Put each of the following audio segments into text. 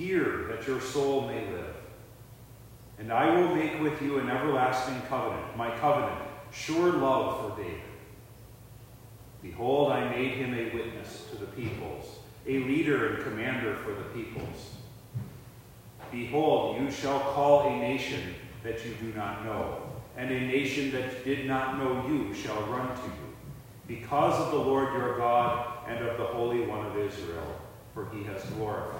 Hear that your soul may live. And I will make with you an everlasting covenant, my covenant, sure love for David. Behold, I made him a witness to the peoples, a leader and commander for the peoples. Behold, you shall call a nation that you do not know, and a nation that did not know you shall run to you, because of the Lord your God and of the Holy One of Israel, for he has glorified.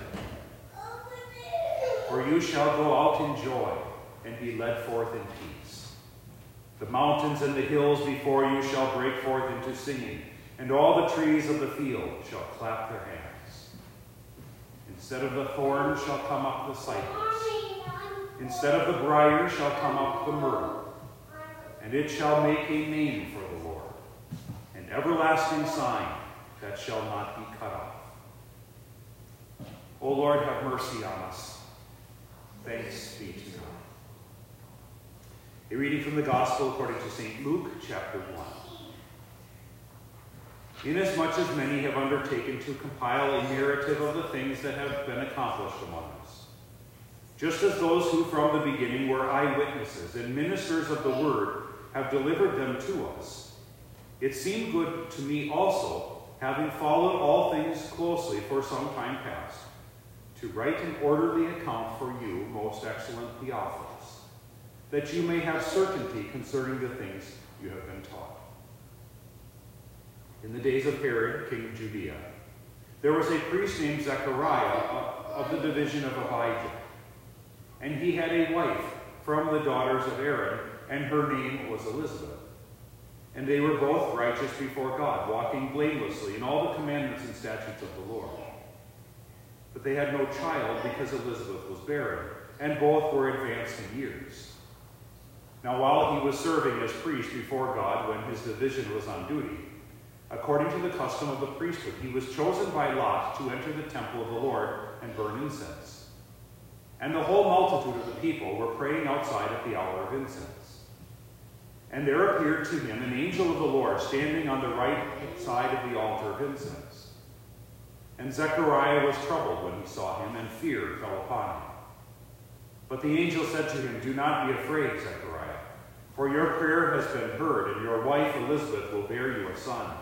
For you shall go out in joy and be led forth in peace. The mountains and the hills before you shall break forth into singing, and all the trees of the field shall clap their hands. Instead of the thorn shall come up the cypress. Instead of the brier shall come up the myrtle, and it shall make a name for the Lord, an everlasting sign that shall not be cut off. O Lord, have mercy on us. Thanks be to God. A reading from the Gospel according to St. Luke, chapter 1. Inasmuch as many have undertaken to compile a narrative of the things that have been accomplished among us, just as those who from the beginning were eyewitnesses and ministers of the word have delivered them to us, it seemed good to me also, having followed all things closely for some time past, to write an orderly account for you, most excellent Theophilus, that you may have certainty concerning the things you have been taught. In the days of Herod, king of Judea, there was a priest named Zechariah of the division of Abijah. And he had a wife from the daughters of Aaron, and her name was Elizabeth. And they were both righteous before God, walking blamelessly in all the commandments and statutes of the Lord. But they had no child because Elizabeth was barren, and both were advanced in years. Now, while he was serving as priest before God when his division was on duty, according to the custom of the priesthood, he was chosen by lot to enter the temple of the Lord and burn incense. And the whole multitude of the people were praying outside at the hour of incense. And there appeared to him an angel of the Lord standing on the right side of the altar of incense. And Zechariah was troubled when he saw him, and fear fell upon him. But the angel said to him, Do not be afraid, Zechariah, for your prayer has been heard, and your wife Elizabeth will bear you a son,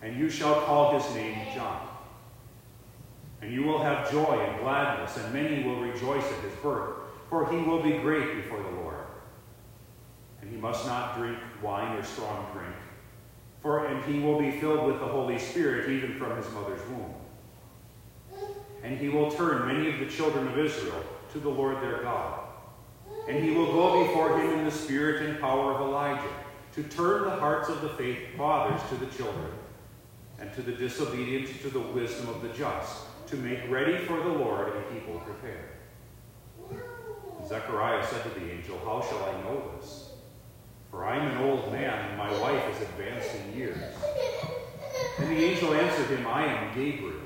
and you shall call his name John. And you will have joy and gladness, and many will rejoice at his birth, for he will be great before the Lord. And he must not drink wine or strong drink, for and he will be filled with the Holy Spirit even from his mother's womb. And he will turn many of the children of Israel to the Lord their God. And he will go before him in the spirit and power of Elijah, to turn the hearts of the faith fathers to the children, and to the disobedient to the wisdom of the just to make ready for the Lord a people prepared. Zechariah said to the angel, How shall I know this? For I am an old man, and my wife is advanced in years. And the angel answered him, I am Gabriel.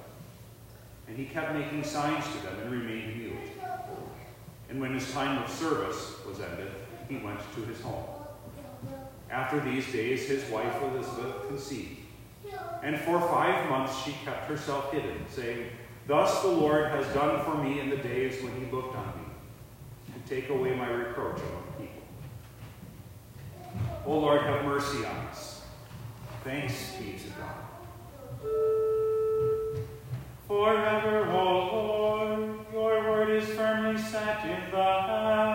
And he kept making signs to them and remained mute. And when his time of service was ended, he went to his home. After these days, his wife Elizabeth conceived. And for five months she kept herself hidden, saying, Thus the Lord has done for me in the days when he looked on me, to take away my reproach among people. O Lord, have mercy on us. Thanks be to God. Forever, O Lord, your word is firmly set in the heavens.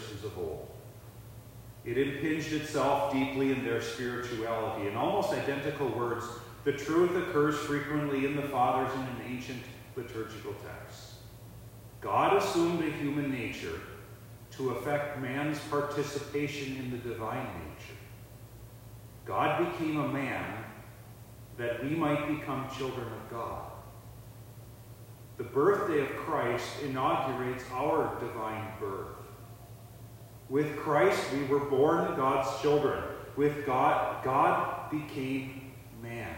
Christians of old. It impinged itself deeply in their spirituality. In almost identical words, the truth occurs frequently in the Fathers in ancient liturgical texts. God assumed a human nature to affect man's participation in the divine nature. God became a man that we might become children of God. The birthday of Christ inaugurates our divine birth. With Christ, we were born God's children. With God, God became man.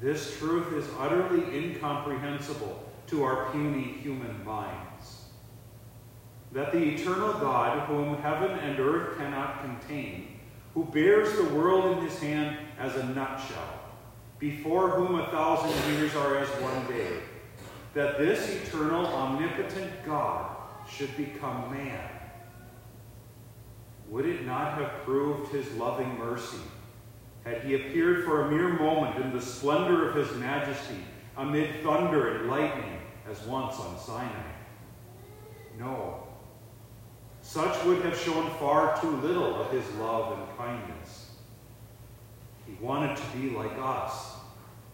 This truth is utterly incomprehensible to our puny human minds. That the eternal God, whom heaven and earth cannot contain, who bears the world in his hand as a nutshell, before whom a thousand years are as one day, that this eternal, omnipotent God should become man. Would it not have proved his loving mercy had he appeared for a mere moment in the splendor of his majesty amid thunder and lightning as once on Sinai? No. Such would have shown far too little of his love and kindness. He wanted to be like us,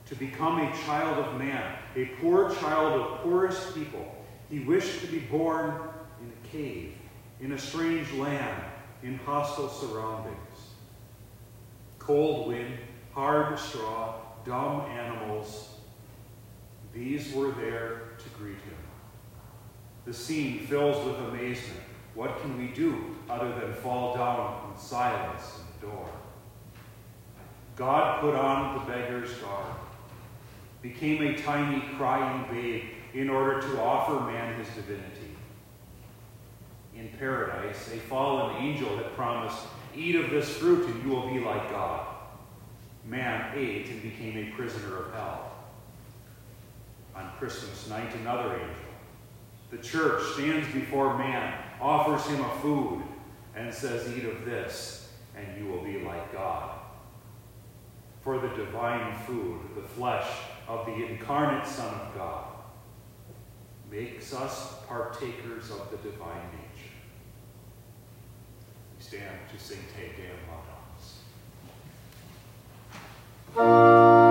to become a child of man, a poor child of poorest people. He wished to be born in a cave, in a strange land, in hostile surroundings. Cold wind, hard straw, dumb animals, these were there to greet him. The scene fills with amazement. What can we do other than fall down in silence and adore? God put on the beggar's garb, became a tiny crying babe in order to offer man his divinity. In paradise, a fallen angel had promised, Eat of this fruit and you will be like God. Man ate and became a prisoner of hell. On Christmas night, another angel, the church, stands before man, offers him a food, and says, Eat of this, and you will be like God. For the divine food, the flesh of the incarnate Son of God, makes us partakers of the divine nature. Stand to sing Te Deum Laudamus.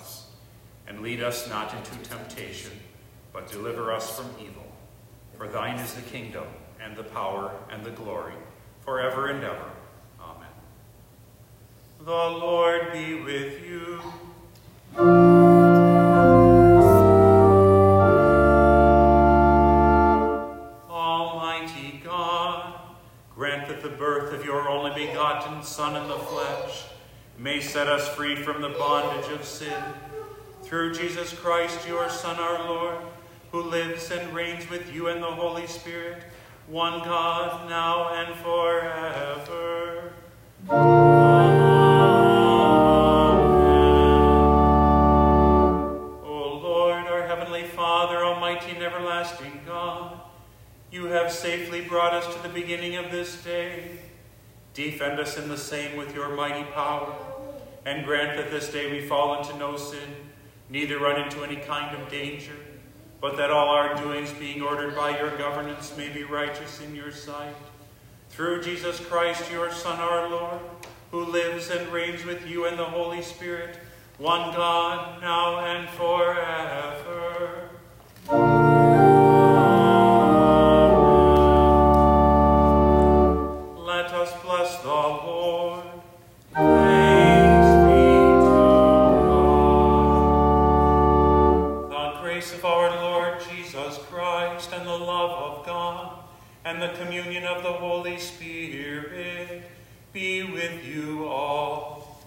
Us. And lead us not into temptation, but deliver us from evil. For thine is the kingdom, and the power, and the glory, forever and ever. Amen. The Lord be with you. Almighty God, grant that the birth of your only begotten Son in the flesh may set us free from the bondage of sin. Through Jesus Christ, your Son, our Lord, who lives and reigns with you in the Holy Spirit, one God, now and forever. Amen. O Lord, our heavenly Father, almighty and everlasting God, you have safely brought us to the beginning of this day. Defend us in the same with your mighty power, and grant that this day we fall into no sin, neither run into any kind of danger, but that all our doings, being ordered by your governance, may be righteous in your sight. Through Jesus Christ, your Son, our Lord, who lives and reigns with you in the Holy Spirit, one God, now and forever. And the communion of the Holy Spirit be with you all.